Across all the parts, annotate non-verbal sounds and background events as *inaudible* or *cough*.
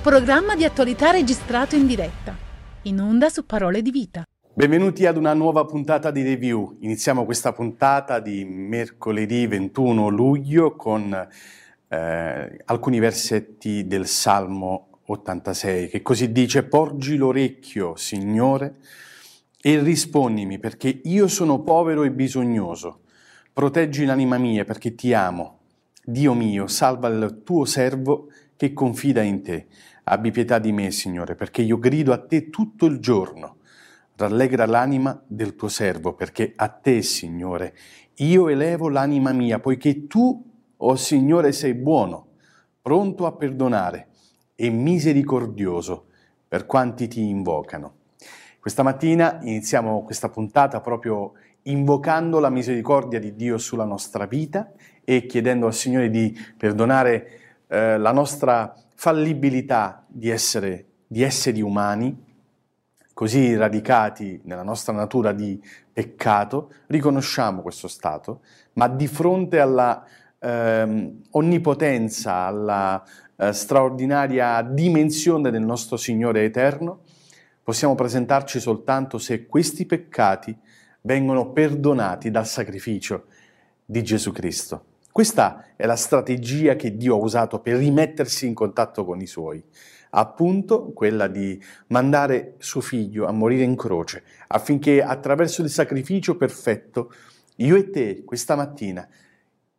programma di attualità registrato in diretta, in onda su Parole di Vita. Benvenuti ad una nuova puntata di review. Iniziamo questa puntata di mercoledì 21 luglio con eh, alcuni versetti del Salmo 86 che così dice Porgi l'orecchio, Signore, e rispondimi perché io sono povero e bisognoso. Proteggi l'anima mia perché ti amo. Dio mio, salva il tuo servo che confida in te. Abbi pietà di me, Signore, perché io grido a te tutto il giorno. Rallegra l'anima del tuo servo, perché a te, Signore, io elevo l'anima mia, poiché tu, o oh Signore, sei buono, pronto a perdonare e misericordioso per quanti ti invocano. Questa mattina iniziamo questa puntata proprio invocando la misericordia di Dio sulla nostra vita e chiedendo al Signore di perdonare eh, la nostra fallibilità di essere, di esseri umani, così radicati nella nostra natura di peccato, riconosciamo questo stato, ma di fronte alla ehm, onnipotenza, alla eh, straordinaria dimensione del nostro Signore eterno, possiamo presentarci soltanto se questi peccati vengono perdonati dal sacrificio di Gesù Cristo. Questa è la strategia che Dio ha usato per rimettersi in contatto con i suoi appunto quella di mandare suo figlio a morire in croce, affinché attraverso il sacrificio perfetto io e te questa mattina,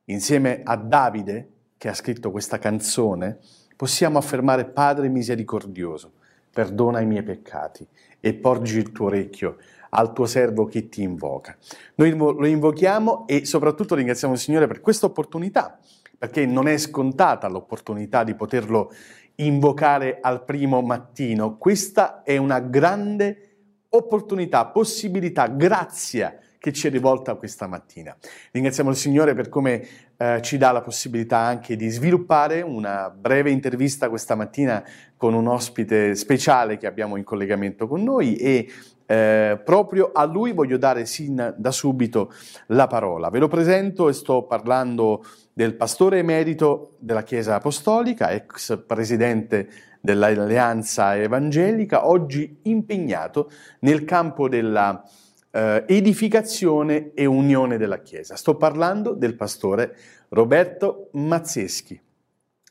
insieme a Davide, che ha scritto questa canzone, possiamo affermare Padre misericordioso, perdona i miei peccati e porgi il tuo orecchio al tuo servo che ti invoca. Noi lo invochiamo e soprattutto ringraziamo il Signore per questa opportunità, perché non è scontata l'opportunità di poterlo invocare al primo mattino. Questa è una grande opportunità, possibilità, grazia che ci è rivolta questa mattina. Ringraziamo il Signore per come eh, ci dà la possibilità anche di sviluppare una breve intervista questa mattina con un ospite speciale che abbiamo in collegamento con noi e eh, proprio a lui voglio dare sin da subito la parola. Ve lo presento e sto parlando del pastore emerito della Chiesa Apostolica, ex presidente dell'Alleanza Evangelica, oggi impegnato nel campo della eh, edificazione e unione della Chiesa. Sto parlando del pastore Roberto Mazzeschi.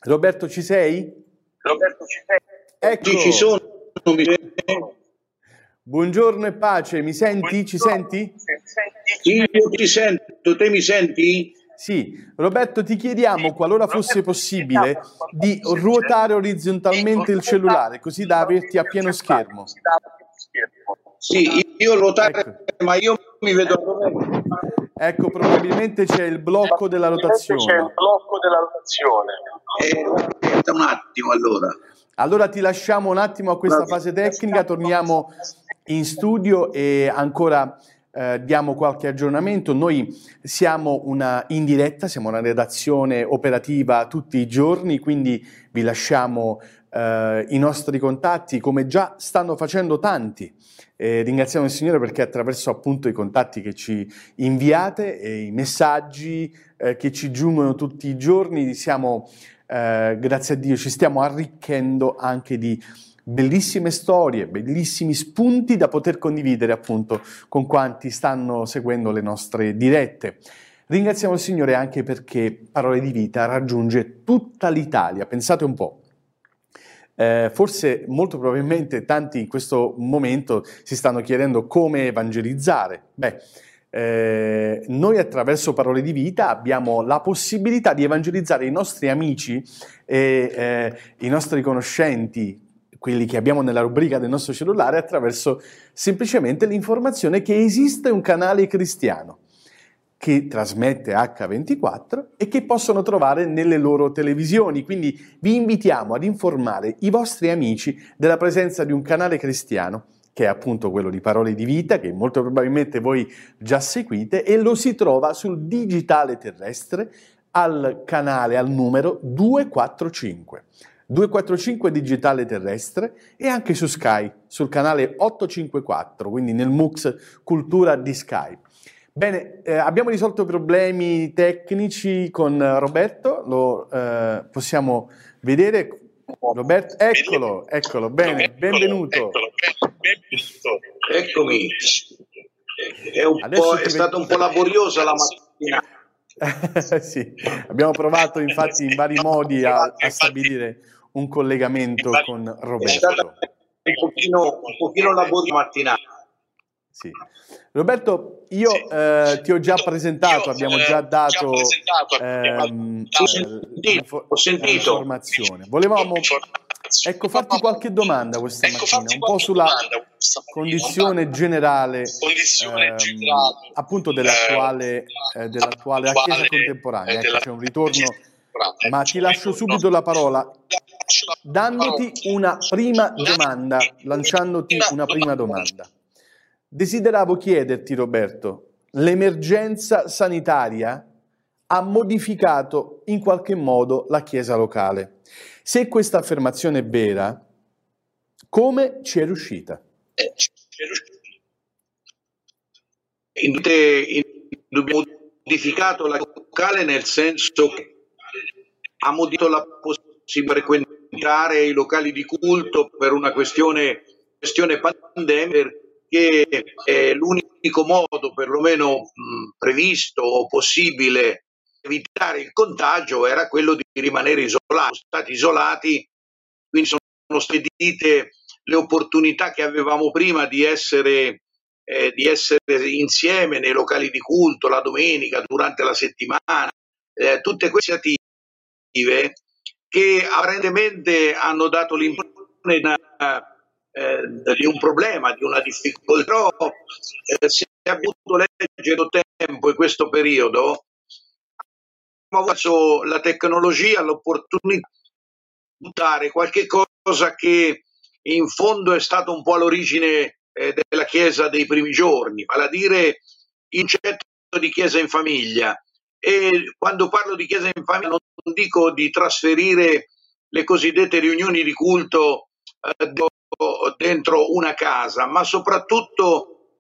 Roberto, ci sei? Roberto, ci sei? Ecco. ci sono. Buongiorno e pace, mi senti? Ci senti? Sì, io ti sento, te mi senti? Sì, Roberto, ti chiediamo, qualora fosse possibile, di ruotare orizzontalmente il cellulare, così da averti a pieno schermo. Sì, io ruotare, ecco. ma io mi vedo Ecco, probabilmente c'è il blocco della rotazione. C'è il blocco della rotazione. Eh, aspetta un attimo allora. Allora ti lasciamo un attimo a questa fase tecnica, torniamo in studio e ancora eh, diamo qualche aggiornamento. Noi siamo una, in diretta, siamo una redazione operativa tutti i giorni, quindi vi lasciamo eh, i nostri contatti come già stanno facendo tanti. Eh, ringraziamo il Signore perché attraverso appunto i contatti che ci inviate e i messaggi eh, che ci giungono tutti i giorni, siamo, eh, grazie a Dio, ci stiamo arricchendo anche di bellissime storie, bellissimi spunti da poter condividere appunto con quanti stanno seguendo le nostre dirette. Ringraziamo il Signore anche perché Parole di Vita raggiunge tutta l'Italia. Pensate un po'. Eh, forse molto probabilmente tanti in questo momento si stanno chiedendo come evangelizzare. Beh, eh, noi attraverso Parole di Vita abbiamo la possibilità di evangelizzare i nostri amici e eh, i nostri conoscenti, quelli che abbiamo nella rubrica del nostro cellulare, attraverso semplicemente l'informazione che esiste un canale cristiano che trasmette H24 e che possono trovare nelle loro televisioni. Quindi vi invitiamo ad informare i vostri amici della presenza di un canale cristiano che è appunto quello di Parole di Vita, che molto probabilmente voi già seguite, e lo si trova sul digitale terrestre al canale, al numero 245. 245 digitale terrestre e anche su Sky, sul canale 854, quindi nel MUX Cultura di Sky. Bene, eh, abbiamo risolto i problemi tecnici con Roberto, lo eh, possiamo vedere. Roberto, eccolo, eccolo, bene, benvenuto. Eccomi. È, un po', è stata un po' laboriosa la mattina. *laughs* sì, abbiamo provato infatti in vari modi a, a stabilire un collegamento con Roberto. È stata un pochino, un pochino laboriosa mattina. Sì. Roberto, io sì. eh, ti ho già presentato, io, abbiamo già dato, ehm, eh, ho sentito informazione. Volevamo ecco, farti qualche domanda questa ecco, mattina, un po' sulla condizione generale, ehm, appunto dell'attuale, eh, dell'attuale la Chiesa contemporanea. Ecco, c'è un ritorno, ma ti lascio subito la parola dandoti una prima domanda, lanciandoti una prima domanda. Desideravo chiederti, Roberto, l'emergenza sanitaria ha modificato in qualche modo la Chiesa locale. Se questa affermazione è vera, come ci è riuscita? Abbiamo modificato la locale nel senso che ha modificato la possibilità di frequentare i locali di culto per una questione, questione pandemica che è l'unico modo, perlomeno mh, previsto o possibile, evitare il contagio era quello di rimanere isolati, stati isolati, quindi sono state le opportunità che avevamo prima di essere, eh, di essere insieme nei locali di culto la domenica, durante la settimana, eh, tutte queste iniziative che apparentemente hanno dato l'impressione eh, di un problema, di una difficoltà, eh, si è avuto leggere tempo in questo periodo, abbiamo avuto la tecnologia, l'opportunità di buttare qualche cosa che in fondo è stato un po' all'origine eh, della Chiesa dei primi giorni, vale a dire il concetto di Chiesa in famiglia. E quando parlo di Chiesa in famiglia non dico di trasferire le cosiddette riunioni di culto eh, dentro una casa, ma soprattutto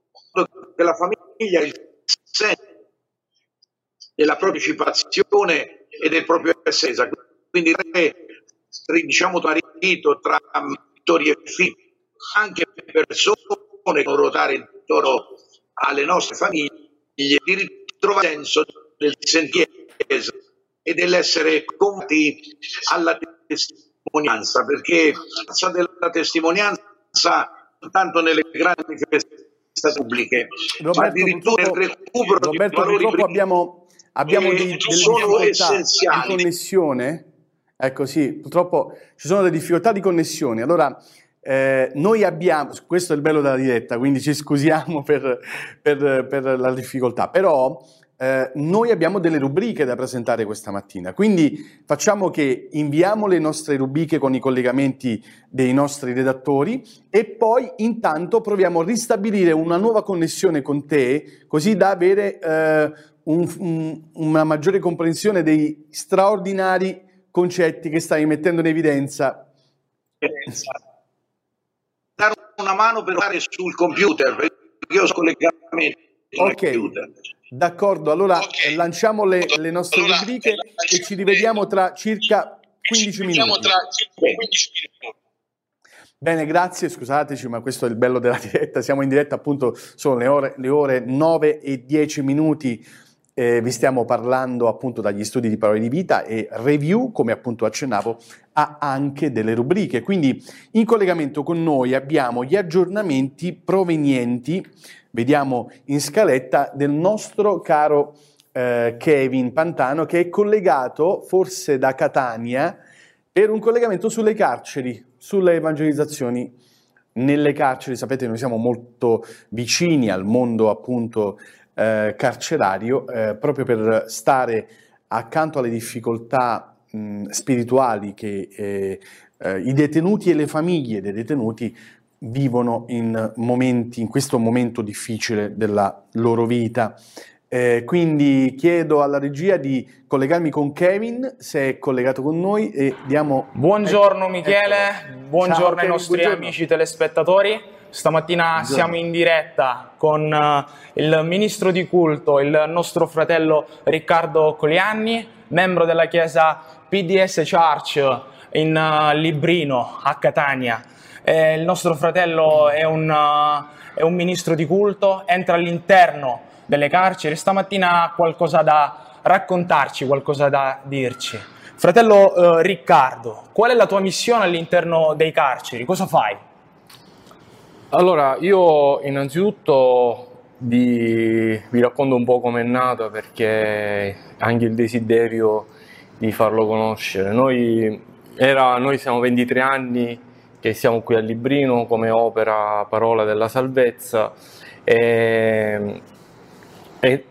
che la famiglia il senso della partecipazione e del proprio essere. Quindi diciamo marito tra genitori e figli, anche persone che ruotare intorno alle nostre famiglie, di ritrovare il senso del sentiero e dell'essere conti alla testimonianza testimonianza, perché la della testimonianza tanto nelle grandi feste pubbliche, Roberto, ma addirittura il recupero Roberto, purtroppo abbiamo, abbiamo dei, delle difficoltà di connessione. Ecco sì, purtroppo ci sono delle difficoltà di connessione. Allora, eh, noi abbiamo, questo è il bello della diretta, quindi ci scusiamo *laughs* per, per, per la difficoltà, però eh, noi abbiamo delle rubriche da presentare questa mattina, quindi facciamo che inviamo le nostre rubriche con i collegamenti dei nostri redattori e poi intanto proviamo a ristabilire una nuova connessione con te, così da avere eh, un, un, una maggiore comprensione dei straordinari concetti che stai mettendo in evidenza. Dare una mano per fare sul computer, perché io ho collegamenti Ok, d'accordo, allora okay. lanciamo le, le nostre allora, rubriche e ci rivediamo tra circa 15 minuti. Tra circa 15 minuti. Bene, grazie, scusateci, ma questo è il bello della *laughs* diretta. Siamo in diretta appunto, sono le ore, le ore 9 e 10 minuti eh, vi stiamo parlando appunto dagli studi di parole di vita e review, come appunto accennavo, ha anche delle rubriche. Quindi in collegamento con noi abbiamo gli aggiornamenti provenienti, vediamo in scaletta, del nostro caro eh, Kevin Pantano che è collegato forse da Catania per un collegamento sulle carceri, sulle evangelizzazioni nelle carceri. Sapete, noi siamo molto vicini al mondo appunto eh, carcerario eh, proprio per stare accanto alle difficoltà mh, spirituali che eh, eh, i detenuti e le famiglie dei detenuti vivono in, momenti, in questo momento difficile della loro vita. Eh, quindi chiedo alla regia di collegarmi con Kevin, se è collegato con noi e diamo... Buongiorno Michele, Eccolo. buongiorno Ciao, ai Kevin, nostri buongiorno. amici telespettatori. Stamattina siamo in diretta con eh, il ministro di culto, il nostro fratello Riccardo Colianni, membro della chiesa PDS Church in eh, Librino a Catania. Eh, il nostro fratello è un, eh, è un ministro di culto, entra all'interno delle carceri. Stamattina ha qualcosa da raccontarci, qualcosa da dirci. Fratello eh, Riccardo, qual è la tua missione all'interno dei carceri? Cosa fai? Allora, io innanzitutto vi, vi racconto un po' com'è nata perché anche il desiderio di farlo conoscere. Noi, era- noi siamo 23 anni che siamo qui a Librino come opera Parola della Salvezza e, e-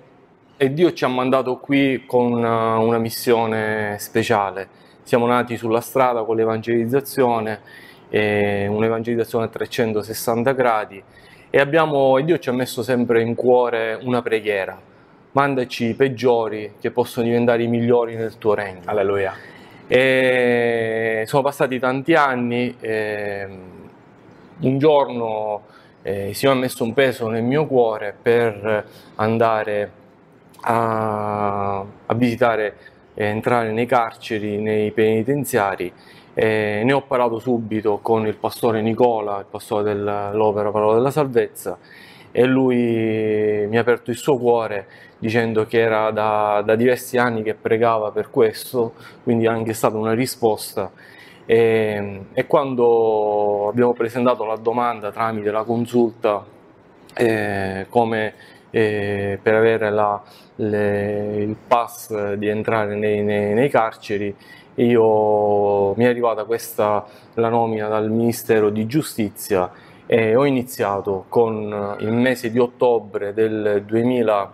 e Dio ci ha mandato qui con una, una missione speciale. Siamo nati sulla strada con l'evangelizzazione, eh, un'evangelizzazione a 360 gradi e, abbiamo, e Dio ci ha messo sempre in cuore una preghiera. Mandaci i peggiori che possono diventare i migliori nel tuo regno. Alleluia. E sono passati tanti anni, ehm, un giorno eh, il Signore ha messo un peso nel mio cuore per andare a, a visitare e entrare nei carceri, nei penitenziari. E ne ho parlato subito con il pastore Nicola, il pastore dell'opera Parola della Salvezza, e lui mi ha aperto il suo cuore dicendo che era da, da diversi anni che pregava per questo, quindi è anche stata una risposta. E, e quando abbiamo presentato la domanda tramite la consulta eh, come eh, per avere la- le- il pass di entrare nei, nei- nei carceri, io, mi è arrivata questa la nomina dal Ministero di Giustizia e ho iniziato con il mese di ottobre del 2000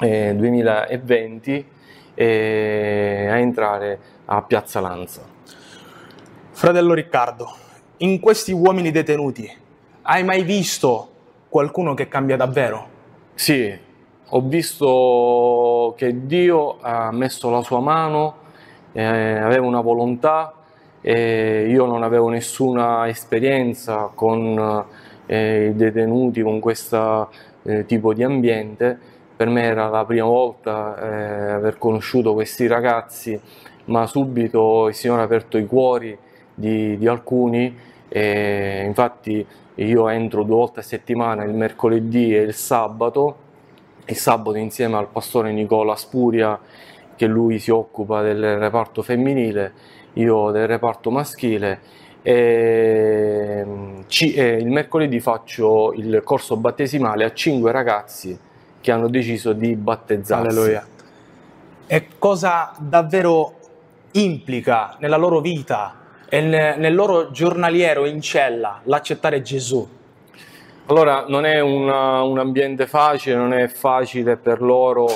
eh, 2020 eh, a entrare a Piazza Lanza. Fratello Riccardo, in questi uomini detenuti, hai mai visto qualcuno che cambia davvero? Sì, ho visto che Dio ha messo la sua mano, eh, aveva una volontà, e io non avevo nessuna esperienza con eh, i detenuti, con questo tipo di ambiente. Per me era la prima volta eh, aver conosciuto questi ragazzi, ma subito il Signore ha aperto i cuori di, di alcuni infatti io entro due volte a settimana, il mercoledì e il sabato, il sabato insieme al pastore Nicola Spuria, che lui si occupa del reparto femminile, io del reparto maschile. E, ci- e il mercoledì faccio il corso battesimale a cinque ragazzi che hanno deciso di battezzarsi. Alleluia. E cosa davvero implica nella loro vita e ne- nel loro giornaliero in cella l'accettare Gesù? Allora, non è una- un ambiente facile, non è facile per loro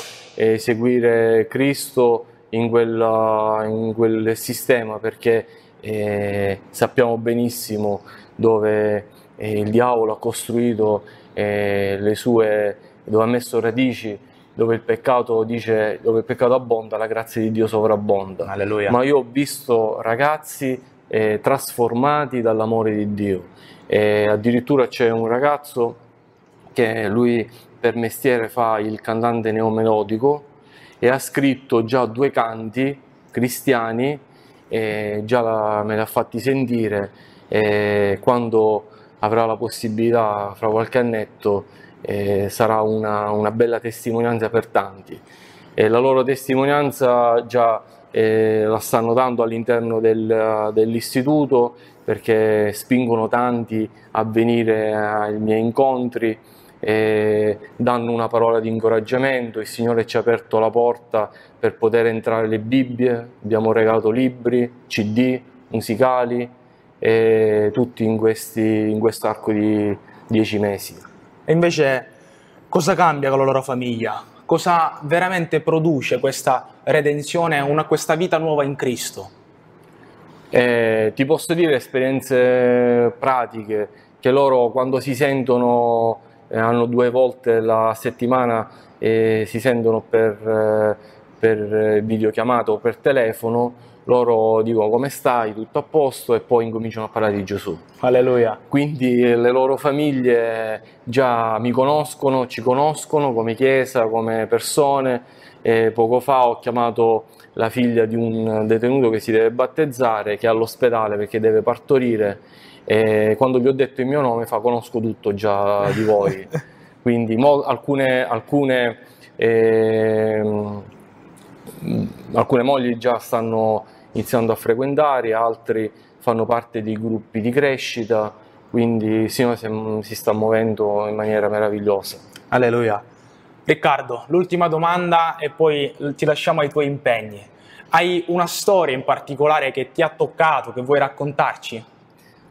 eh, seguire Cristo in, quella- in quel sistema perché eh, sappiamo benissimo dove eh, il diavolo ha costruito eh, le sue, dove ha messo radici, dove il peccato dice, dove il peccato abbonda, la grazia di Dio sovrabbonda. Alleluia. Ma io ho visto ragazzi eh, trasformati dall'amore di Dio. E addirittura c'è un ragazzo che lui per mestiere fa il cantante neomelodico e ha scritto già due canti cristiani e già la- me li ha fatti sentire e quando avrà la possibilità fra qualche annetto eh, sarà una, una bella testimonianza per tanti. e la loro testimonianza già eh, la stanno dando all'interno del, dell'istituto perché spingono tanti a venire ai miei incontri, danno una parola di incoraggiamento, il Signore ci ha aperto la porta per poter entrare le Bibbie, abbiamo regalato libri, CD, musicali, tutti in, questi, in questo arco di dieci mesi. E invece cosa cambia con la loro famiglia? Cosa veramente produce questa redenzione, una, questa vita nuova in Cristo? Eh, ti posso dire esperienze pratiche che loro quando si sentono hanno due volte la settimana e si sentono per, eh, per videochiamata o per telefono loro dicono come stai, tutto a posto e poi incominciano a parlare di Gesù. Alleluia. Quindi le loro famiglie già mi conoscono, ci conoscono come chiesa, come persone. E poco fa ho chiamato la figlia di un detenuto che si deve battezzare, che è all'ospedale perché deve partorire. E quando gli ho detto il mio nome fa conosco tutto già di voi. *laughs* Quindi mo, alcune, alcune, eh, alcune mogli già stanno iniziando a frequentare, altri fanno parte di gruppi di crescita, quindi Signore si sta muovendo in maniera meravigliosa. Alleluia. Riccardo, l'ultima domanda e poi ti lasciamo ai tuoi impegni. Hai una storia in particolare che ti ha toccato, che vuoi raccontarci?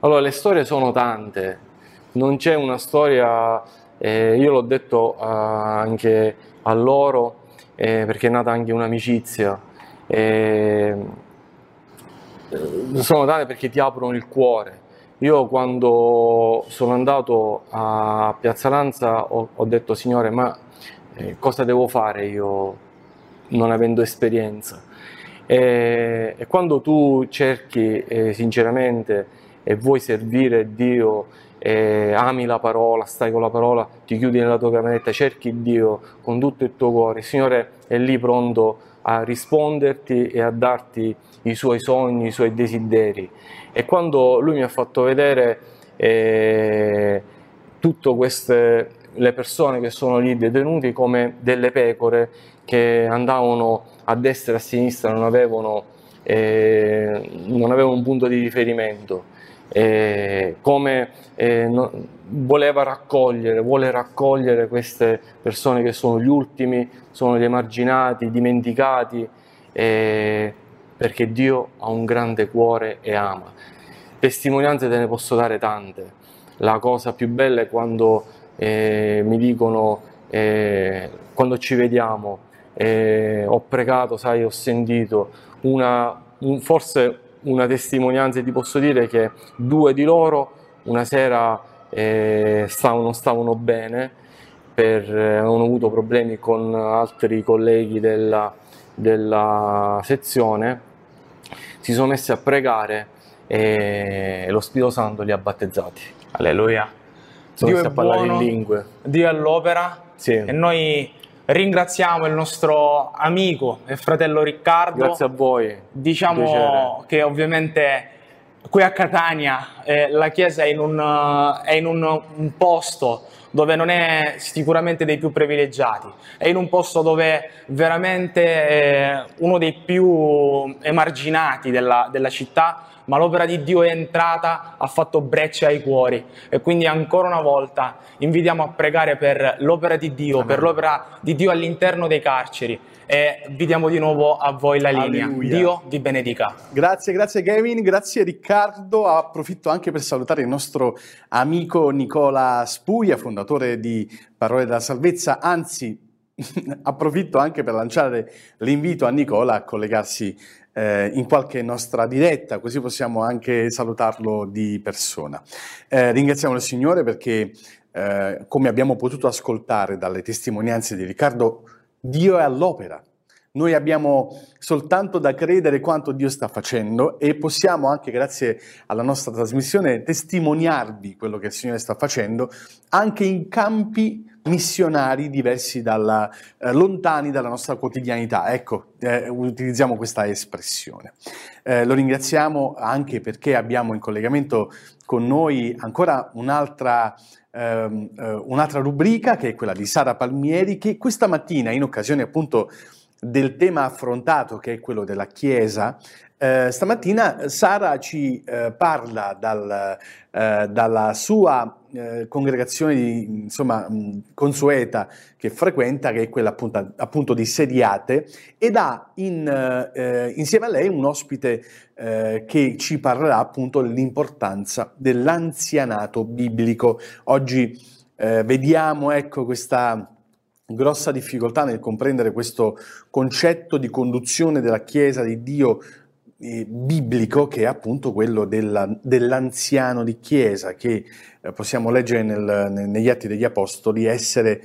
Allora, le storie sono tante, non c'è una storia, eh, io l'ho detto uh, anche a loro, eh, perché è nata anche un'amicizia. Eh, eh, sono tante perché ti aprono il cuore. Io quando sono andato a Piazza Lanza ho, ho detto Signore ma eh, cosa devo fare io non avendo esperienza? E, e quando tu cerchi eh, sinceramente e vuoi servire Dio, eh, ami la parola, stai con la parola, ti chiudi nella tua cameretta, cerchi Dio con tutto il tuo cuore, il Signore è lì pronto a risponderti e a darti i suoi sogni, i suoi desideri. E quando lui mi ha fatto vedere eh, tutte queste le persone che sono lì detenuti come delle pecore che andavano a destra e a sinistra, non avevano, eh, non avevano un punto di riferimento. Eh, come eh, no, voleva raccogliere, vuole raccogliere queste persone che sono gli ultimi, sono gli emarginati, dimenticati, eh, perché Dio ha un grande cuore e ama. Testimonianze te ne posso dare tante. La cosa più bella è quando eh, mi dicono, eh, quando ci vediamo, eh, ho pregato, sai, ho sentito una, un, forse una testimonianza, ti posso dire che due di loro una sera eh, stavano, stavano bene, per, eh, avevano avuto problemi con altri colleghi della, della sezione si sono messi a pregare e lo Spirito Santo li ha battezzati. Alleluia. Sono Dio messi a parlare buono, in lingue. Dio è all'opera sì. e noi ringraziamo il nostro amico e fratello Riccardo. Grazie a voi. Diciamo che ovviamente qui a Catania eh, la chiesa è in, un, è in un, un posto dove non è sicuramente dei più privilegiati, è in un posto dove veramente è uno dei più emarginati della, della città, ma l'opera di Dio è entrata, ha fatto breccia ai cuori e quindi ancora una volta invitiamo a pregare per l'opera di Dio, Amen. per l'opera di Dio all'interno dei carceri e vi diamo di nuovo a voi la linea. Alleluia. Dio vi benedica. Grazie, grazie Gavin, grazie Riccardo. Approfitto anche per salutare il nostro amico Nicola Spuglia, fondatore di Parole della Salvezza, anzi *laughs* approfitto anche per lanciare l'invito a Nicola a collegarsi eh, in qualche nostra diretta, così possiamo anche salutarlo di persona. Eh, ringraziamo il Signore perché, eh, come abbiamo potuto ascoltare dalle testimonianze di Riccardo, Dio è all'opera. Noi abbiamo soltanto da credere quanto Dio sta facendo e possiamo anche, grazie alla nostra trasmissione, testimoniarvi quello che il Signore sta facendo anche in campi missionari diversi dalla, eh, lontani dalla nostra quotidianità. Ecco, eh, utilizziamo questa espressione. Eh, lo ringraziamo anche perché abbiamo in collegamento con noi ancora un'altra ehm, eh, un'altra rubrica che è quella di Sara Palmieri che questa mattina in occasione appunto del tema affrontato, che è quello della Chiesa, eh, stamattina Sara ci eh, parla dal, eh, dalla sua eh, congregazione di, insomma, mh, consueta che frequenta, che è quella appunto, appunto di Sediate, ed ha in, eh, insieme a lei un ospite eh, che ci parlerà appunto dell'importanza dell'anzianato biblico. Oggi vediamo ecco questa grossa difficoltà nel comprendere questo concetto di conduzione della Chiesa di Dio eh, biblico che è appunto quello della, dell'anziano di chiesa che eh, possiamo leggere nel, negli Atti degli Apostoli essere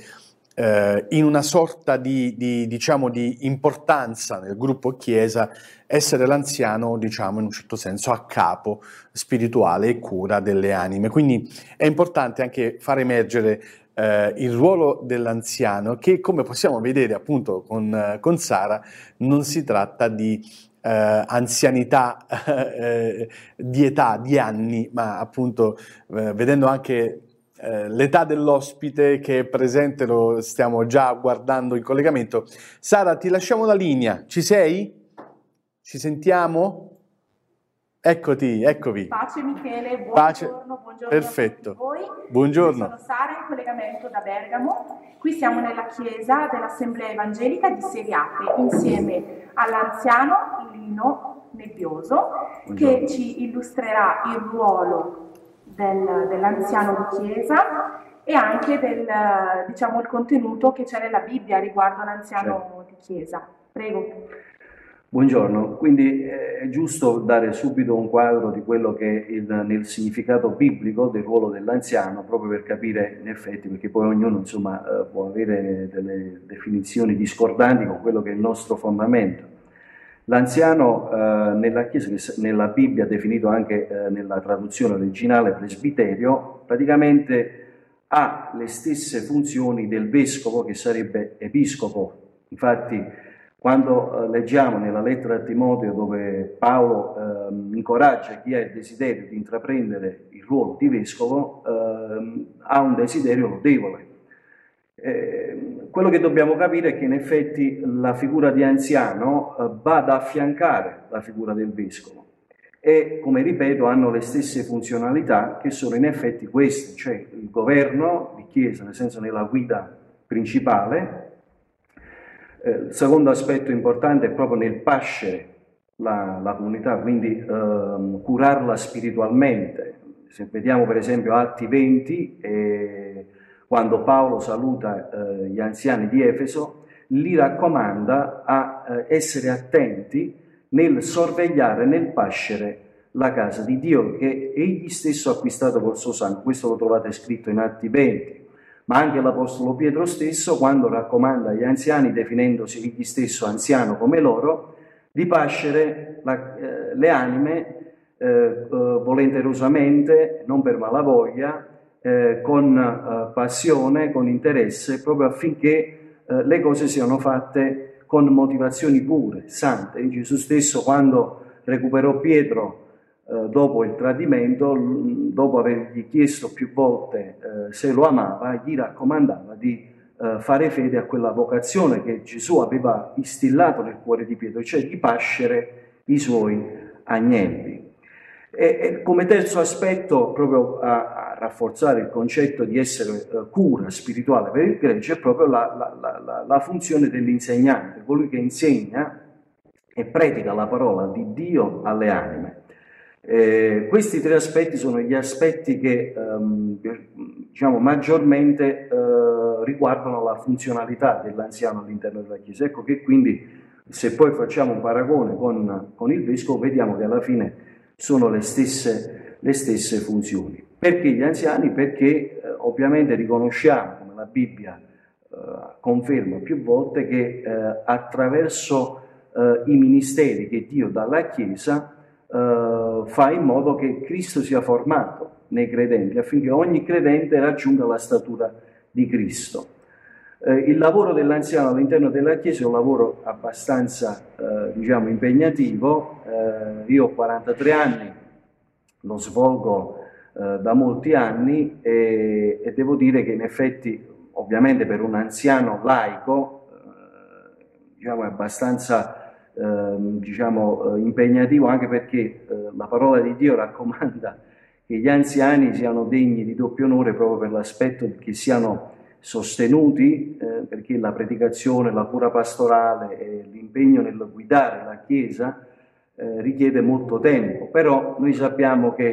eh, in una sorta di, di, diciamo, di importanza nel gruppo chiesa essere l'anziano, diciamo, in un certo senso a capo spirituale e cura delle anime. Quindi è importante anche far emergere eh, il ruolo dell'anziano che, come possiamo vedere appunto con, con Sara, non si tratta di eh, anzianità *laughs* eh, di età, di anni, ma appunto eh, vedendo anche eh, l'età dell'ospite che è presente, lo stiamo già guardando in collegamento. Sara, ti lasciamo la linea, ci sei? Ci sentiamo? Eccoti, eccovi. Pace Michele, buongiorno, Pace. buongiorno Perfetto. a tutti voi. Buongiorno. Io sono Sara in collegamento da Bergamo. Qui siamo nella chiesa dell'Assemblea Evangelica di Seriate insieme all'anziano Lino Nebbioso che ci illustrerà il ruolo del- dell'anziano di chiesa e anche del, diciamo, il contenuto che c'è nella Bibbia riguardo l'anziano di chiesa. Prego. Buongiorno, quindi eh, è giusto dare subito un quadro di quello che è il, nel significato biblico del ruolo dell'anziano, proprio per capire in effetti, perché poi ognuno insomma, eh, può avere delle definizioni discordanti con quello che è il nostro fondamento. L'anziano eh, nella Chiesa, nella Bibbia, definito anche eh, nella traduzione originale presbiterio, praticamente ha le stesse funzioni del vescovo che sarebbe episcopo. Infatti quando eh, leggiamo nella lettera a Timoteo dove Paolo eh, incoraggia chi ha il desiderio di intraprendere il ruolo di vescovo, eh, ha un desiderio lodevole. Eh, quello che dobbiamo capire è che in effetti la figura di anziano eh, va ad affiancare la figura del vescovo e, come ripeto, hanno le stesse funzionalità che sono in effetti queste, cioè il governo di Chiesa, nel senso nella guida principale, il secondo aspetto importante è proprio nel pascere la, la comunità, quindi ehm, curarla spiritualmente. Se vediamo per esempio Atti 20, eh, quando Paolo saluta eh, gli anziani di Efeso, li raccomanda a eh, essere attenti nel sorvegliare, nel pascere la casa di Dio che egli stesso ha acquistato col suo sangue. Questo lo trovate scritto in Atti 20 ma anche l'Apostolo Pietro stesso, quando raccomanda agli anziani, definendosi egli stesso anziano come loro, di pascere la, eh, le anime eh, eh, volenterosamente, non per malavoglia, eh, con eh, passione, con interesse, proprio affinché eh, le cose siano fatte con motivazioni pure, sante. Gesù stesso, quando recuperò Pietro, eh, dopo il tradimento, dopo avergli chiesto più volte eh, se lo amava, gli raccomandava di eh, fare fede a quella vocazione che Gesù aveva instillato nel cuore di Pietro, cioè di pascere i suoi agnelli. E, come terzo aspetto, proprio a, a, rafforzare il concetto di essere cura spirituale per il gregge, è proprio la, la, la, la funzione dell'insegnante, colui che insegna e predica la parola di Dio alle anime. Eh, questi tre aspetti sono gli aspetti che ehm, diciamo, maggiormente eh, riguardano la funzionalità dell'anziano all'interno della Chiesa. Ecco che quindi se poi facciamo un paragone con, con il vescovo vediamo che alla fine sono le stesse, le stesse funzioni. Perché gli anziani? Perché eh, ovviamente riconosciamo, come la Bibbia eh, conferma più volte, che eh, attraverso eh, i ministeri che Dio dà alla Chiesa eh, fa in modo che Cristo sia formato nei credenti affinché ogni credente raggiunga la statura di Cristo. Eh, il lavoro dell'anziano all'interno della Chiesa è un lavoro abbastanza eh, diciamo, impegnativo. Io ho 43 anni, lo svolgo da molti anni e, e, devo dire che in effetti, ovviamente per un anziano laico, diciamo, è abbastanza ehm, diciamo, impegnativo anche perché la parola di Dio raccomanda che gli anziani siano degni di doppio onore proprio per l'aspetto che siano sostenuti, eh, perché la predicazione, la cura pastorale e l'impegno nel guidare la Chiesa eh, richiede molto tempo, però noi sappiamo che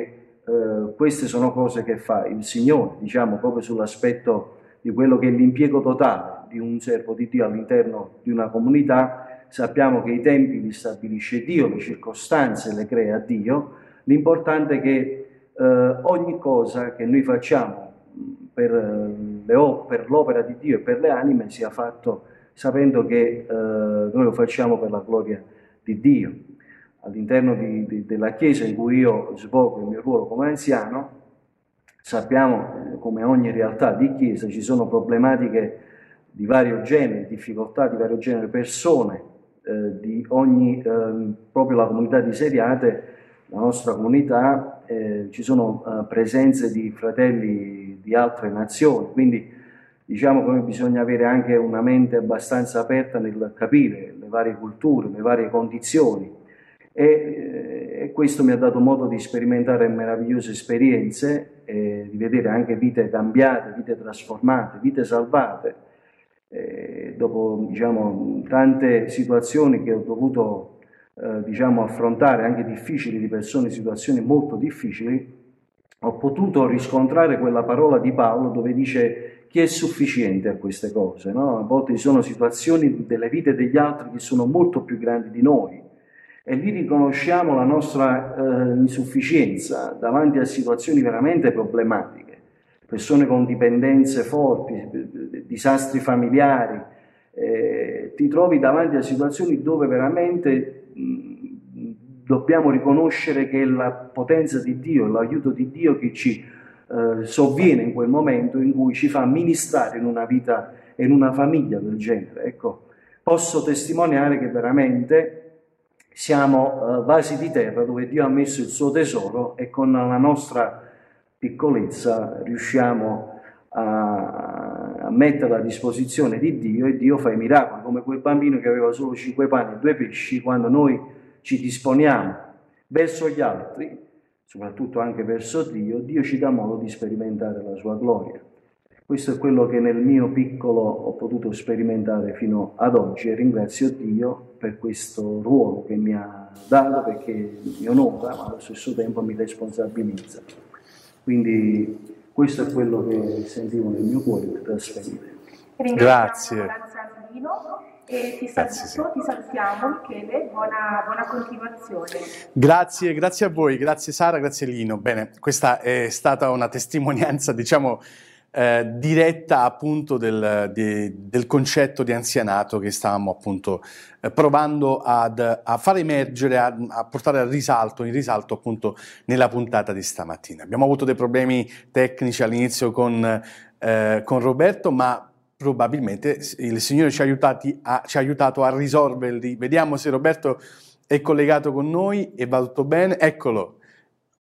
eh, queste sono cose che fa il Signore, diciamo proprio sull'aspetto di quello che è l'impiego totale di un servo di Dio all'interno di una comunità, sappiamo che i tempi li stabilisce Dio, le circostanze le crea Dio, l'importante è che eh, ogni cosa che noi facciamo per, eh, per, l'opera di Dio e per le anime sia fatto sapendo che eh, noi lo facciamo per la gloria di Dio. All'interno di, di, della Chiesa in cui io svolgo il mio ruolo come anziano, sappiamo come ogni realtà di Chiesa ci sono problematiche di vario genere, difficoltà di vario genere, persone eh, di ogni, eh, proprio la comunità di Seriate, la nostra comunità, eh, ci sono eh, presenze di fratelli di altre nazioni, quindi diciamo che bisogna avere anche una mente abbastanza aperta nel capire le varie culture, le varie condizioni e, e, questo mi ha dato modo di sperimentare meravigliose esperienze, di vedere anche vite cambiate, vite trasformate, vite salvate. Eh, dopo diciamo, tante situazioni che ho dovuto eh, diciamo, affrontare, anche difficili, di persone situazioni molto difficili, ho potuto riscontrare quella parola di Paolo dove dice chi è sufficiente a queste cose. No? A volte ci sono situazioni delle vite degli altri che sono molto più grandi di noi e lì riconosciamo la nostra eh, insufficienza davanti a situazioni veramente problematiche, persone con dipendenze forti, disastri familiari, eh, ti trovi davanti a situazioni dove veramente mh, dobbiamo riconoscere che è la potenza di Dio, l'aiuto di Dio che ci eh, sovviene in quel momento in cui ci fa ministrare in una vita e in una famiglia del genere. Ecco, posso testimoniare che veramente siamo eh, vasi di terra dove Dio ha messo il suo tesoro e con la nostra piccolezza riusciamo a, a metterla a disposizione di Dio e Dio fa i miracoli, come quel bambino che aveva solo cinque panni e due pesci, quando noi ci disponiamo verso gli altri, soprattutto anche verso Dio, Dio ci dà modo di sperimentare la sua gloria. Questo è quello che nel mio piccolo ho potuto sperimentare fino ad oggi e ringrazio Dio per questo ruolo che mi ha dato perché mi onora ma allo stesso tempo mi responsabilizza. Quindi questo è quello che sentivo nel mio cuore per trasferire. Grazie. E ti, grazie, saluto, sì. ti salutiamo Michele, buona, buona, continuazione. Grazie, grazie a voi, grazie Sara, grazie Lino. Bene, questa è stata una testimonianza, diciamo, eh, diretta appunto del, di, del, concetto di anzianato che stavamo appunto eh, provando ad, a far emergere, a, a, portare al risalto, in risalto appunto nella puntata di stamattina. Abbiamo avuto dei problemi tecnici all'inizio con, eh, con Roberto, ma probabilmente il Signore ci ha, a, ci ha aiutato a risolverli. Vediamo se Roberto è collegato con noi e va tutto bene. Eccolo.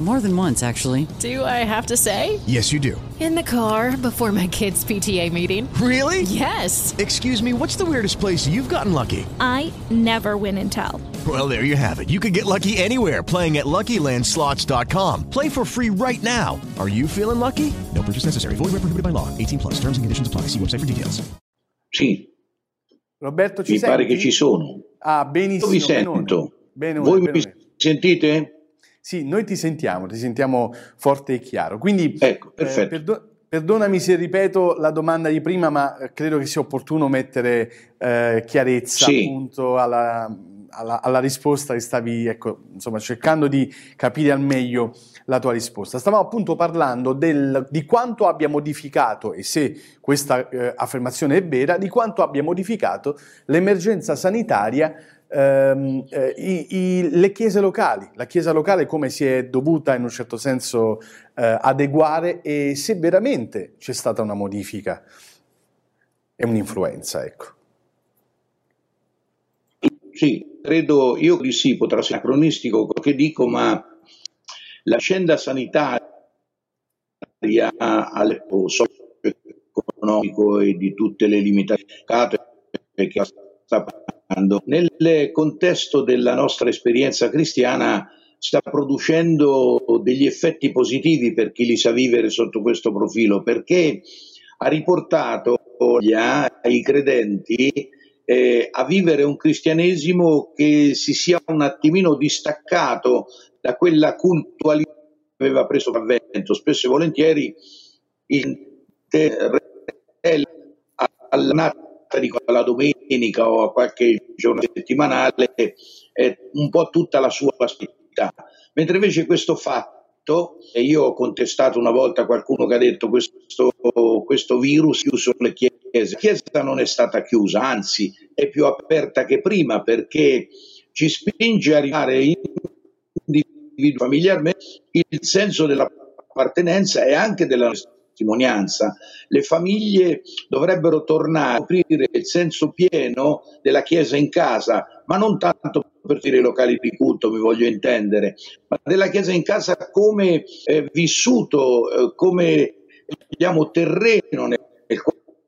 More than once, actually. Do I have to say? Yes, you do. In the car before my kids' PTA meeting. Really? Yes. Excuse me, what's the weirdest place you've gotten lucky? I never win and tell. Well, there you have it. You can get lucky anywhere playing at LuckyLandSlots.com. Play for free right now. Are you feeling lucky? No purchase necessary. Void where prohibited by law. 18 plus. Terms and conditions apply. See website for details. Sì. Roberto, ci mi senti? pare che ci sono. Ah, benissimo. Io vi sento. Benone, Voi benone. mi sentite? Sì, noi ti sentiamo, ti sentiamo forte e chiaro. Quindi, ecco, eh, perfetto. perdo- perdonami se ripeto la domanda di prima, ma eh, credo che sia opportuno mettere eh, chiarezza Sì. appunto alla, alla- alla risposta che stavi, ecco, insomma, cercando di capire al meglio la tua risposta. Stavamo appunto parlando del- di quanto abbia modificato, e se questa eh, affermazione è vera, di quanto abbia modificato l'emergenza sanitaria ehm, eh, i- i- le chiese locali, la chiesa locale come si è dovuta in un certo senso eh, adeguare e se veramente c'è stata una modifica e un'influenza, ecco. Sì, credo io di sì, potrà essere anacronistico quello che dico, ma La scenda sanitaria socio-economico e di tutte le limitazioni che sta parlando, nel contesto della nostra esperienza cristiana sta producendo degli effetti positivi per chi li sa vivere sotto questo profilo, perché ha riportato ai credenti eh, a vivere un cristianesimo che si sia un attimino distaccato da quella cultualità che aveva preso avvento. Spesso e volentieri il alla nata di quella domenica o a qualche giorno settimanale è un po' tutta la sua spiritualità. Mentre invece questo fatto e io ho contestato una volta qualcuno che ha detto questo, questo virus chiuso le chiese. La chiesa non è stata chiusa, anzi è più aperta che prima perché ci spinge a arrivare individuo familiarmente il senso dell'appartenenza e anche della testimonianza. Le famiglie dovrebbero tornare a offrire il senso pieno della Chiesa in casa, ma non tanto per dire i locali di culto, mi voglio intendere, ma della Chiesa in casa come eh, vissuto, eh, come diciamo, terreno nel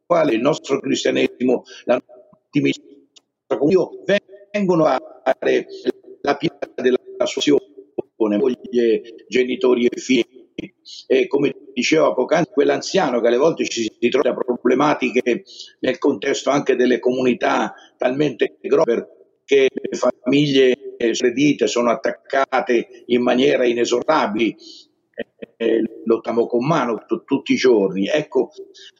quale il nostro cristianesimo, la Dio, vengono a fare la pietà della sua azione, moglie, genitori e figli e come diceva poc'anzi, quell'anziano che alle volte ci si trova da problematiche nel contesto anche delle comunità talmente grosse perché le famiglie sredite sono attaccate in maniera inesorabile, eh, lottiamo con mano t- tutti i giorni. Ecco,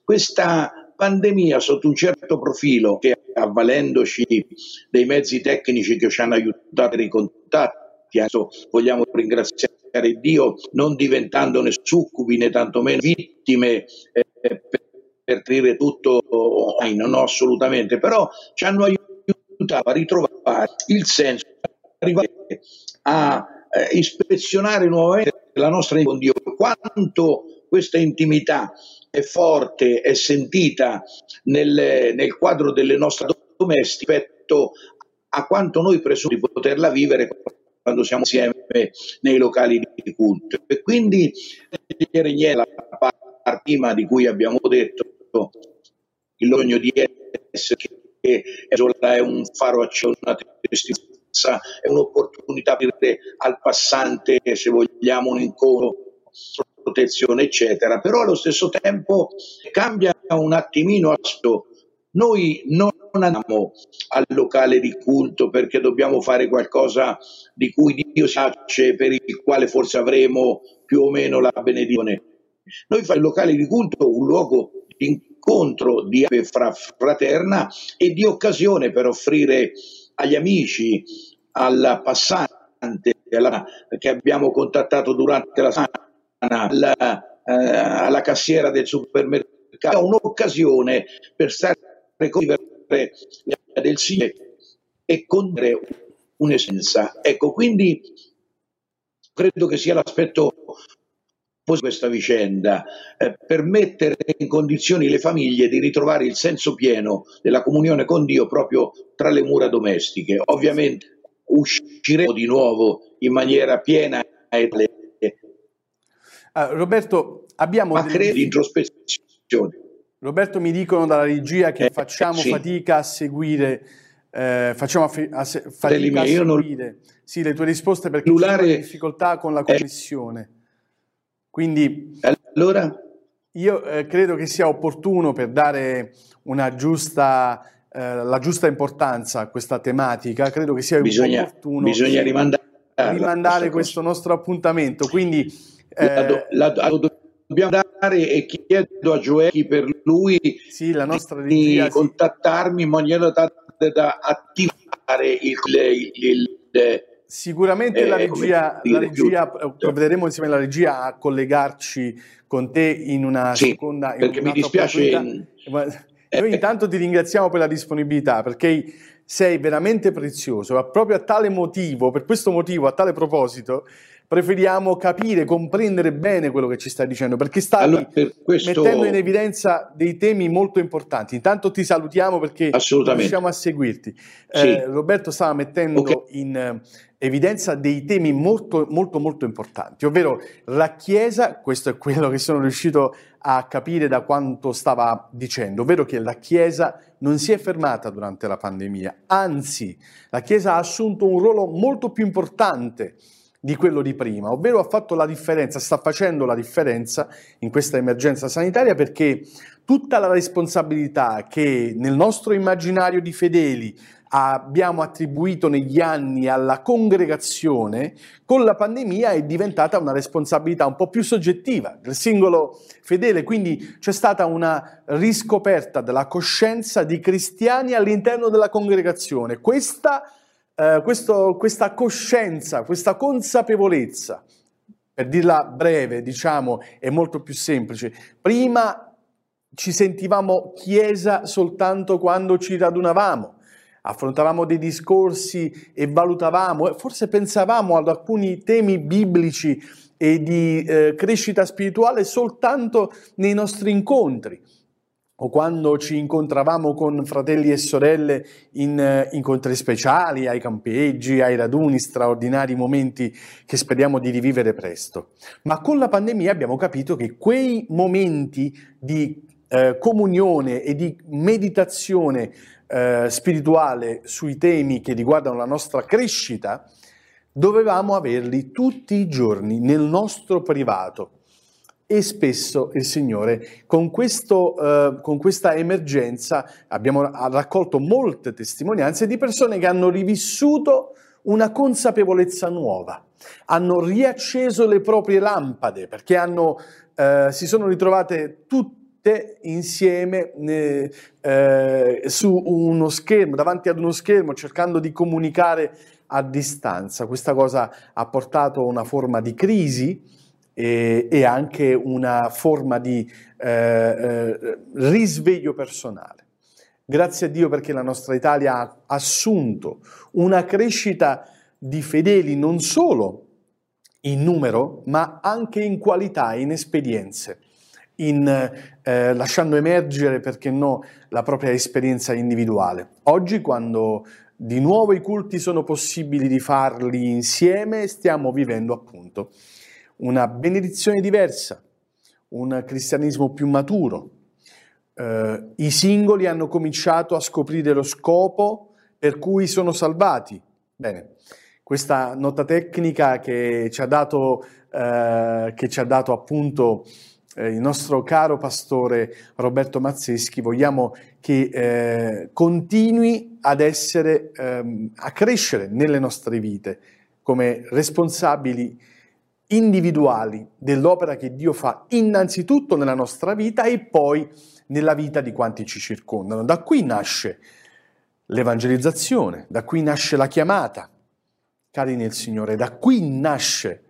questa pandemia sotto un certo profilo che avvalendoci dei mezzi tecnici che ci hanno aiutato ai contatti, adesso vogliamo ringraziare Dio non diventandone succubi né tantomeno vittime eh, per, dire tutto online, no assolutamente, però ci hanno aiutato a ritrovare il senso, arrivare a eh, ispezionare nuovamente la nostra con Dio, quanto questa intimità è forte, è sentita nel, nel quadro delle nostre domestiche rispetto a quanto noi presumiamo di poterla vivere quando siamo insieme nei locali di culto. E quindi la prima di cui abbiamo detto il bisogno di essere che è un faro testimonianza, è un'opportunità per al passante, se vogliamo, un incontro, protezione, eccetera. Però allo stesso tempo cambia un attimino aspetto. Noi non andiamo al locale di culto perché dobbiamo fare qualcosa di cui Dio si piace, per il quale forse avremo più o meno la benedizione. Noi facciamo il locale di culto un luogo di incontro di fra fraterna e di occasione per offrire agli amici, al passante alla, che abbiamo contattato durante la settimana, alla, eh, alla cassiera del supermercato, un'occasione per stare con del Signore e con un'essenza. Ecco, quindi credo che sia l'aspetto di questa vicenda, eh, per mettere in condizioni le famiglie di ritrovare il senso pieno della comunione con Dio proprio tra le mura domestiche. Ovviamente usciremo di nuovo in maniera piena e uh, Roberto, abbiamo ma credo di introspezione. Roberto mi dicono dalla regia che eh, facciamo sì. fatica a seguire, eh, facciamo a, a se, fatica a seguire non... sì, le tue risposte perché Lulare... c'è difficoltà con la connessione. Eh. Quindi allora? io eh, credo che sia opportuno per dare una giusta, eh, la giusta importanza a questa tematica, credo che sia bisogna, opportuno bisogna rimandare, rimandare questo nostro appuntamento. Quindi, la, do, la, la, dobbiamo dare e chiedo a Gioechi per lui sì, la nostra regia, di contattarmi sì. in maniera da, da attivare il, il, il Sicuramente eh, la regia, la regia provvederemo insieme alla regia a collegarci con te in una sì, seconda in perché mi dispiace in... noi intanto ti ringraziamo per la disponibilità perché sei veramente prezioso proprio a tale motivo per questo motivo a tale proposito preferiamo capire, comprendere bene quello che ci stai dicendo, perché stai Allora, per questo- mettendo in evidenza dei temi molto importanti. Intanto ti salutiamo perché riusciamo a seguirti. Sì. Eh, Roberto stava mettendo in eh, evidenza dei temi molto, molto, molto importanti, ovvero la Chiesa, questo è quello che sono riuscito a capire da quanto stava dicendo, ovvero che la Chiesa non si è fermata durante la pandemia, anzi la Chiesa ha assunto un ruolo molto più importante di quello di prima, ovvero ha fatto la differenza, sta facendo la differenza in questa emergenza sanitaria perché tutta la responsabilità che nel nostro immaginario di fedeli abbiamo attribuito negli anni alla congregazione, con la pandemia è diventata una responsabilità un po' più soggettiva del singolo fedele, quindi c'è stata una riscoperta della coscienza di cristiani all'interno della congregazione. Questa, eh, questo- questa coscienza, questa consapevolezza, per dirla breve, diciamo, è molto più semplice. Prima ci sentivamo chiesa soltanto quando ci radunavamo, affrontavamo dei discorsi e valutavamo, e forse pensavamo ad alcuni temi biblici e di eh, crescita spirituale soltanto nei nostri incontri o quando ci incontravamo con fratelli e sorelle in eh, incontri speciali, ai campeggi, ai raduni, straordinari momenti che speriamo di rivivere presto. Ma con la pandemia abbiamo capito che quei momenti di eh, comunione e di meditazione eh, spirituale sui temi che riguardano la nostra crescita, dovevamo averli tutti i giorni nel nostro privato. E spesso il Signore, con, questo, eh, con questa emergenza, abbiamo raccolto molte testimonianze di persone che hanno rivissuto una consapevolezza nuova, hanno riacceso le proprie lampade perché hanno, eh, si sono ritrovate tutte insieme eh, eh, su uno schermo, davanti ad uno schermo, cercando di comunicare a distanza. Questa cosa ha portato a una forma di crisi e, e anche una forma di eh, eh, risveglio personale. Grazie a Dio perché la nostra Italia ha assunto una crescita di fedeli non solo in numero, ma anche in qualità, in esperienze, in, eh, lasciando emergere, perché no, la propria esperienza individuale. Oggi, quando di nuovo i culti sono possibili di farli insieme, stiamo vivendo appunto una benedizione diversa, un cristianesimo più maturo. Eh, I singoli hanno cominciato a scoprire lo scopo per cui sono salvati. Bene, questa nota tecnica che ci ha dato, eh, ci ha dato appunto eh, il nostro caro pastore Roberto Mazzeschi, vogliamo che eh, continui ad essere, ehm, a crescere nelle nostre vite come responsabili individuali dell'opera che Dio fa innanzitutto nella nostra vita e poi nella vita di quanti ci circondano. Da qui nasce l'evangelizzazione, da qui nasce la chiamata, cari nel Signore, da qui nasce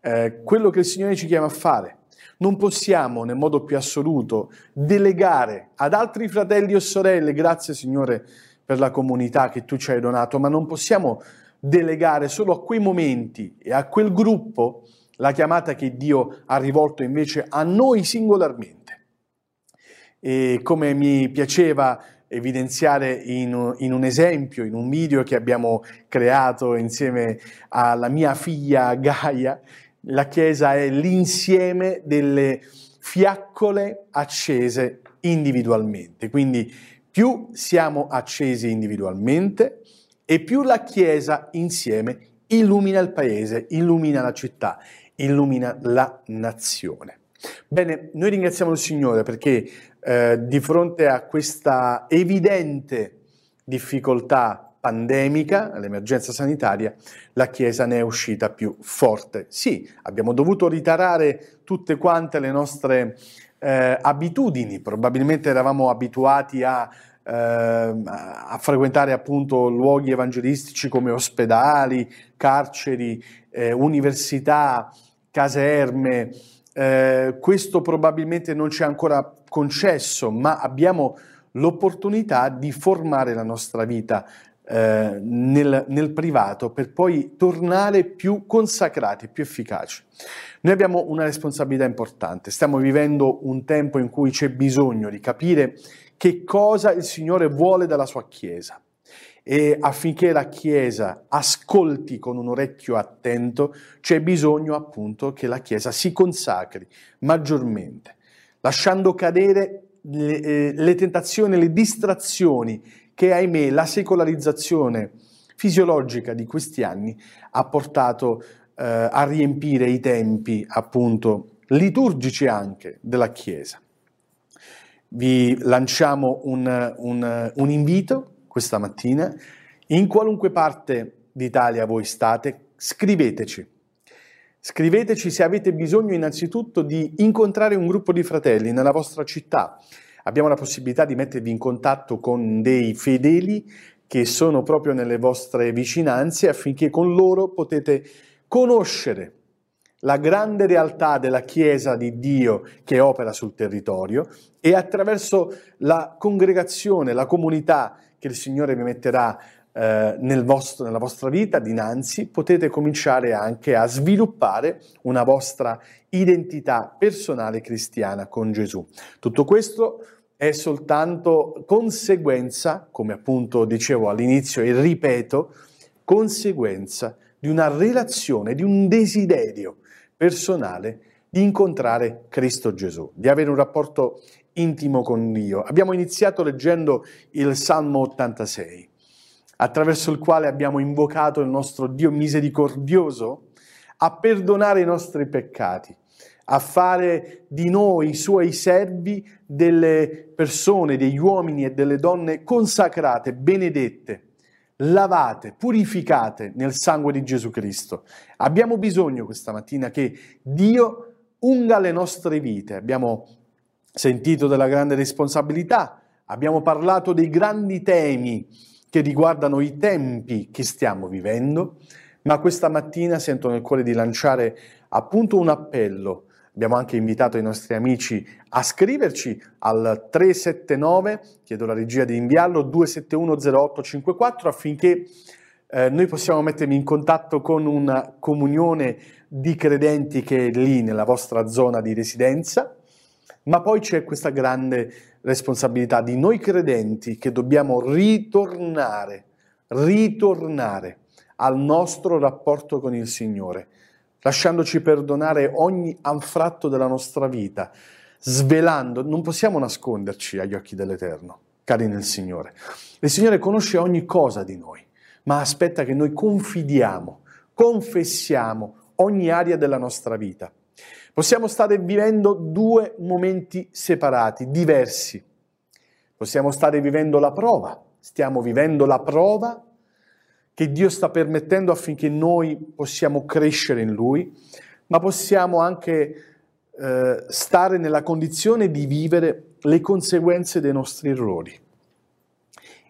eh, quello che il Signore ci chiama a fare. Non possiamo nel modo più assoluto delegare ad altri fratelli o sorelle, grazie Signore per la comunità che tu ci hai donato, ma non possiamo delegare solo a quei momenti e a quel gruppo la chiamata che Dio ha rivolto invece a noi singolarmente. E come mi piaceva evidenziare in, in, un esempio, in un video che abbiamo creato insieme alla mia figlia Gaia, la Chiesa è l'insieme delle fiaccole accese individualmente. Quindi più siamo accesi individualmente e più la Chiesa insieme illumina il paese, illumina la città, illumina la nazione. Bene, noi ringraziamo il Signore perché eh, di fronte a questa evidente difficoltà pandemica, all'emergenza sanitaria, la Chiesa ne è uscita più forte. Sì, abbiamo dovuto ritarare tutte quante le nostre eh, abitudini, probabilmente eravamo abituati a, eh, a frequentare appunto luoghi evangelistici come ospedali, carceri, eh, università, caserme, eh, questo probabilmente non ci è ancora concesso, ma abbiamo l'opportunità di formare la nostra vita eh, nel, nel privato per poi tornare più consacrati, più efficaci. Noi abbiamo una responsabilità importante, stiamo vivendo un tempo in cui c'è bisogno di capire che cosa il Signore vuole dalla sua Chiesa e affinché la Chiesa ascolti con un orecchio attento, c'è bisogno appunto che la Chiesa si consacri maggiormente, lasciando cadere le, eh, le tentazioni, le distrazioni che ahimè la secolarizzazione fisiologica di questi anni ha portato eh, a riempire i tempi appunto liturgici anche della Chiesa. Vi lanciamo un, un, un invito questa mattina. In qualunque parte d'Italia voi state, scriveteci. Scriveteci se avete bisogno innanzitutto di incontrare un gruppo di fratelli nella vostra città. Abbiamo la possibilità di mettervi in contatto con dei fedeli che sono proprio nelle vostre vicinanze affinché con loro potete conoscere la grande realtà della Chiesa di Dio che opera sul territorio e attraverso la congregazione, la comunità che il Signore vi metterà eh, nel vostro, nella vostra vita dinanzi, potete cominciare anche a sviluppare una vostra identità personale cristiana con Gesù. Tutto questo è soltanto conseguenza, come appunto dicevo all'inizio e ripeto, conseguenza di una relazione, di un desiderio personale di incontrare Cristo Gesù, di avere un rapporto intimo con Dio. Abbiamo iniziato leggendo il Salmo 86, attraverso il quale abbiamo invocato il nostro Dio misericordioso a perdonare i nostri peccati, a fare di noi, suoi servi, delle persone, degli uomini e delle donne consacrate, benedette, lavate, purificate nel sangue di Gesù Cristo. Abbiamo bisogno questa mattina che Dio unga le nostre vite. Abbiamo sentito della grande responsabilità, abbiamo parlato dei grandi temi che riguardano i tempi che stiamo vivendo, ma questa mattina sento nel cuore di lanciare appunto un appello. Abbiamo anche invitato i nostri amici a scriverci al 379, chiedo la regia di inviarlo, 2710854 affinché eh, noi possiamo mettervi in contatto con una comunione di credenti che è lì nella vostra zona di residenza. Ma poi c'è questa grande responsabilità di noi credenti che dobbiamo ritornare, ritornare al nostro rapporto con il Signore, lasciandoci perdonare ogni anfratto della nostra vita, svelando, non possiamo nasconderci agli occhi dell'Eterno, cari nel Signore. Il Signore conosce ogni cosa di noi, ma aspetta che noi confidiamo, confessiamo ogni area della nostra vita. Possiamo stare vivendo due momenti separati, diversi. Possiamo stare vivendo la prova, stiamo vivendo la prova che Dio sta permettendo affinché noi possiamo crescere in Lui, ma possiamo anche eh, stare nella condizione di vivere le conseguenze dei nostri errori.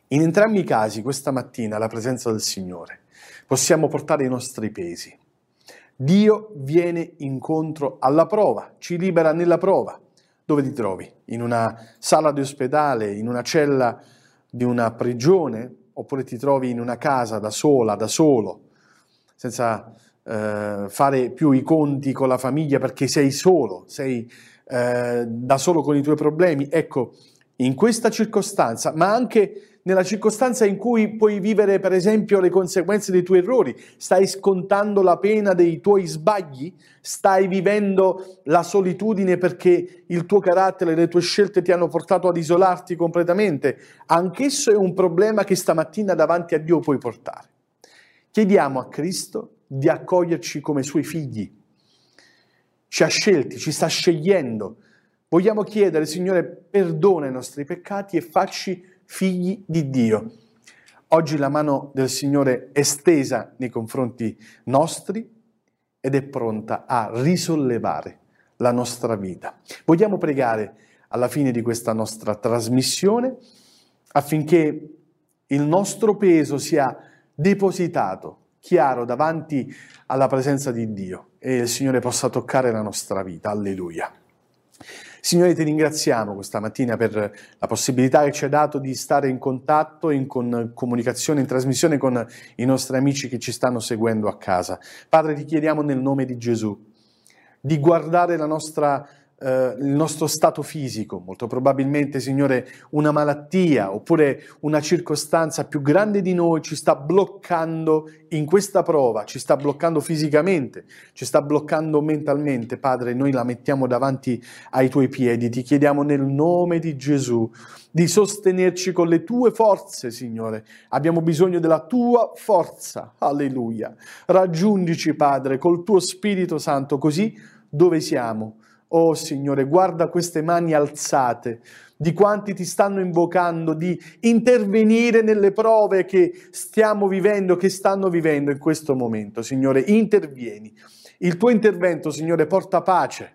In entrambi i casi, questa mattina, alla presenza del Signore, possiamo portare i nostri pesi. Dio viene incontro alla prova, ci libera nella prova. Dove ti trovi? In una sala di ospedale, in una cella di una prigione, oppure ti trovi in una casa da sola, da solo, senza eh, fare più i conti con la famiglia perché sei solo, sei eh, da solo con i tuoi problemi. Ecco, in questa circostanza, ma anche nella circostanza in cui puoi vivere per esempio le conseguenze dei tuoi errori, stai scontando la pena dei tuoi sbagli, stai vivendo la solitudine perché il tuo carattere, le tue scelte ti hanno portato ad isolarti completamente, anch'esso è un problema che stamattina davanti a Dio puoi portare. Chiediamo a Cristo di accoglierci come suoi figli. Ci ha scelti, ci sta scegliendo. Vogliamo chiedere, Signore, perdona i nostri peccati e facci figli di Dio. Oggi la mano del Signore è stesa nei confronti nostri ed è pronta a risollevare la nostra vita. Vogliamo pregare alla fine di questa nostra trasmissione affinché il nostro peso sia depositato chiaro davanti alla presenza di Dio e il Signore possa toccare la nostra vita. Alleluia. Signore, ti ringraziamo questa mattina per la possibilità che ci hai dato di stare in contatto, in con- comunicazione, in trasmissione con i nostri amici che ci stanno seguendo a casa. Padre, ti chiediamo nel nome di Gesù di guardare la nostra eh, il nostro stato fisico, molto probabilmente, Signore, una malattia oppure una circostanza più grande di noi ci sta bloccando in questa prova, ci sta bloccando fisicamente, ci sta bloccando mentalmente. Padre, noi la mettiamo davanti ai tuoi piedi, ti chiediamo nel nome di Gesù di sostenerci con le tue forze, Signore. Abbiamo bisogno della tua forza. Alleluia. Raggiungici, Padre, col tuo Spirito Santo, così dove siamo Oh Signore, guarda queste mani alzate di quanti ti stanno invocando di intervenire nelle prove che stiamo vivendo, che stanno vivendo in questo momento. Signore, intervieni. Il tuo intervento, Signore, porta pace.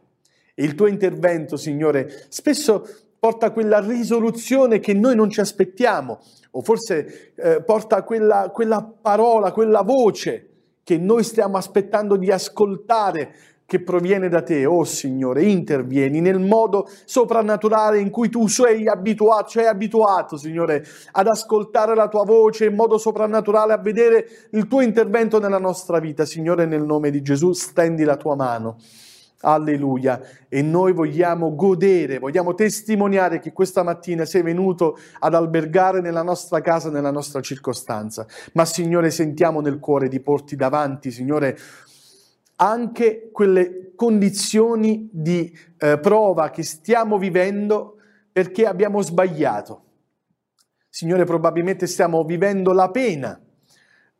Il tuo intervento, Signore, spesso porta quella risoluzione che noi non ci aspettiamo, o forse eh, porta quella, quella parola, quella voce che noi stiamo aspettando di ascoltare che proviene da te, oh Signore, intervieni nel modo soprannaturale in cui tu sei abituato, sei abituato, Signore, ad ascoltare la tua voce in modo soprannaturale, a vedere il tuo intervento nella nostra vita. Signore, nel nome di Gesù, stendi la tua mano. Alleluia. E noi vogliamo godere, vogliamo testimoniare che questa mattina sei venuto ad albergare nella nostra casa, nella nostra circostanza. Ma Signore, sentiamo nel cuore di porti davanti, Signore, anche quelle condizioni di eh, prova che stiamo vivendo perché abbiamo sbagliato. Signore, probabilmente stiamo vivendo la pena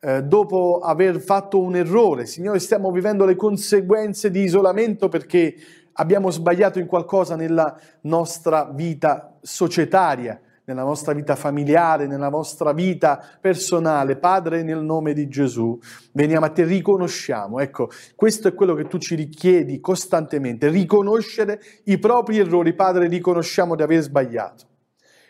eh, dopo aver fatto un errore. Signore, stiamo vivendo le conseguenze di isolamento perché abbiamo sbagliato in qualcosa nella nostra vita societaria nella nostra vita familiare, nella nostra vita personale. Padre, nel nome di Gesù, veniamo a te, riconosciamo. Ecco, questo è quello che tu ci richiedi costantemente, riconoscere i propri errori. Padre, riconosciamo di aver sbagliato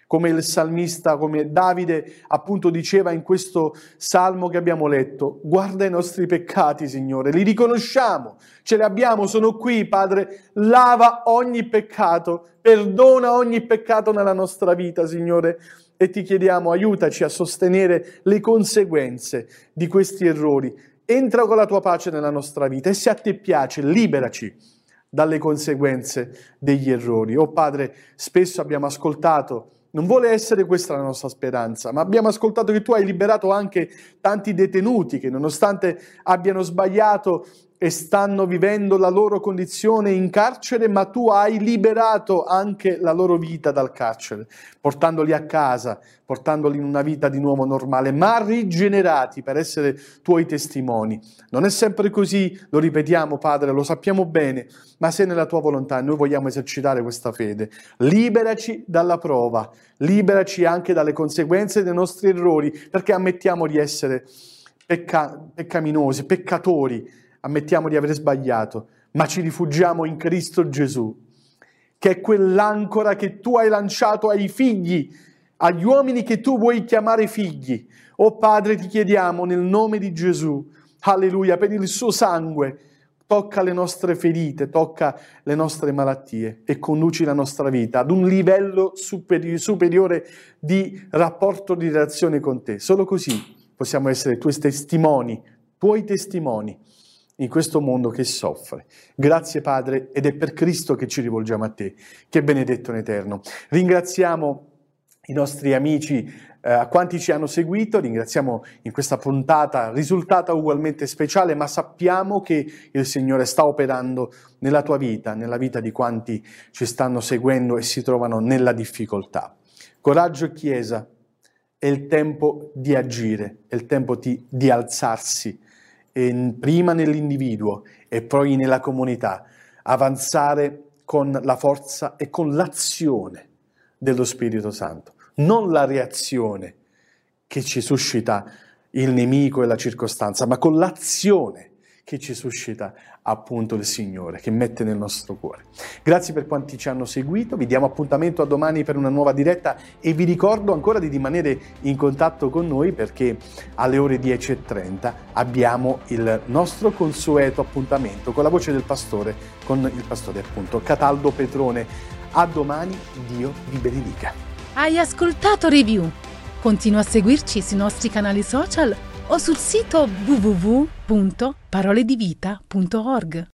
come il salmista, come Davide appunto diceva in questo salmo che abbiamo letto, guarda i nostri peccati, Signore, li riconosciamo, ce li abbiamo, sono qui, Padre, lava ogni peccato, perdona ogni peccato nella nostra vita, Signore, e ti chiediamo aiutaci a sostenere le conseguenze di questi errori. Entra con la tua pace nella nostra vita e se a te piace, liberaci dalle conseguenze degli errori. Oh Padre, spesso abbiamo ascoltato non vuole essere questa la nostra speranza, ma abbiamo ascoltato che tu hai liberato anche tanti detenuti che nonostante abbiano sbagliato e stanno vivendo la loro condizione in carcere, ma tu hai liberato anche la loro vita dal carcere, portandoli a casa, portandoli in una vita di nuovo normale, ma rigenerati per essere tuoi testimoni. Non è sempre così, lo ripetiamo Padre, lo sappiamo bene, ma se nella tua volontà noi vogliamo esercitare questa fede, liberaci dalla prova, liberaci anche dalle conseguenze dei nostri errori, perché ammettiamo di essere pecca- peccaminosi, peccatori, ammettiamo di aver sbagliato, ma ci rifugiamo in Cristo Gesù, che è quell'ancora che tu hai lanciato ai figli, agli uomini che tu vuoi chiamare figli. Oh Padre, ti chiediamo nel nome di Gesù, alleluia, per il suo sangue, tocca le nostre ferite, tocca le nostre malattie e conduci la nostra vita ad un livello superi- superiore di rapporto, di relazione con te. Solo così possiamo essere tuoi testimoni, tuoi testimoni in questo mondo che soffre. Grazie Padre ed è per Cristo che ci rivolgiamo a te, che è benedetto in eterno. Ringraziamo i nostri amici, eh, a quanti ci hanno seguito, ringraziamo in questa puntata risultata ugualmente speciale, ma sappiamo che il Signore sta operando nella tua vita, nella vita di quanti ci stanno seguendo e si trovano nella difficoltà. Coraggio Chiesa, è il tempo di agire, è il tempo di, di alzarsi prima nell'individuo e poi nella comunità, avanzare con la forza e con l'azione dello Spirito Santo, non la reazione che ci suscita il nemico e la circostanza, ma con l'azione che ci suscita appunto il Signore, che mette nel nostro cuore. Grazie per quanti ci hanno seguito, vi diamo appuntamento a domani per una nuova diretta e vi ricordo ancora di rimanere in contatto con noi perché alle ore 10.30 abbiamo il nostro consueto appuntamento con la voce del pastore, con il pastore appunto Cataldo Petrone A domani, Dio vi benedica. Hai ascoltato Review? Continua a seguirci sui nostri canali social o sul sito www.paroledivita.org.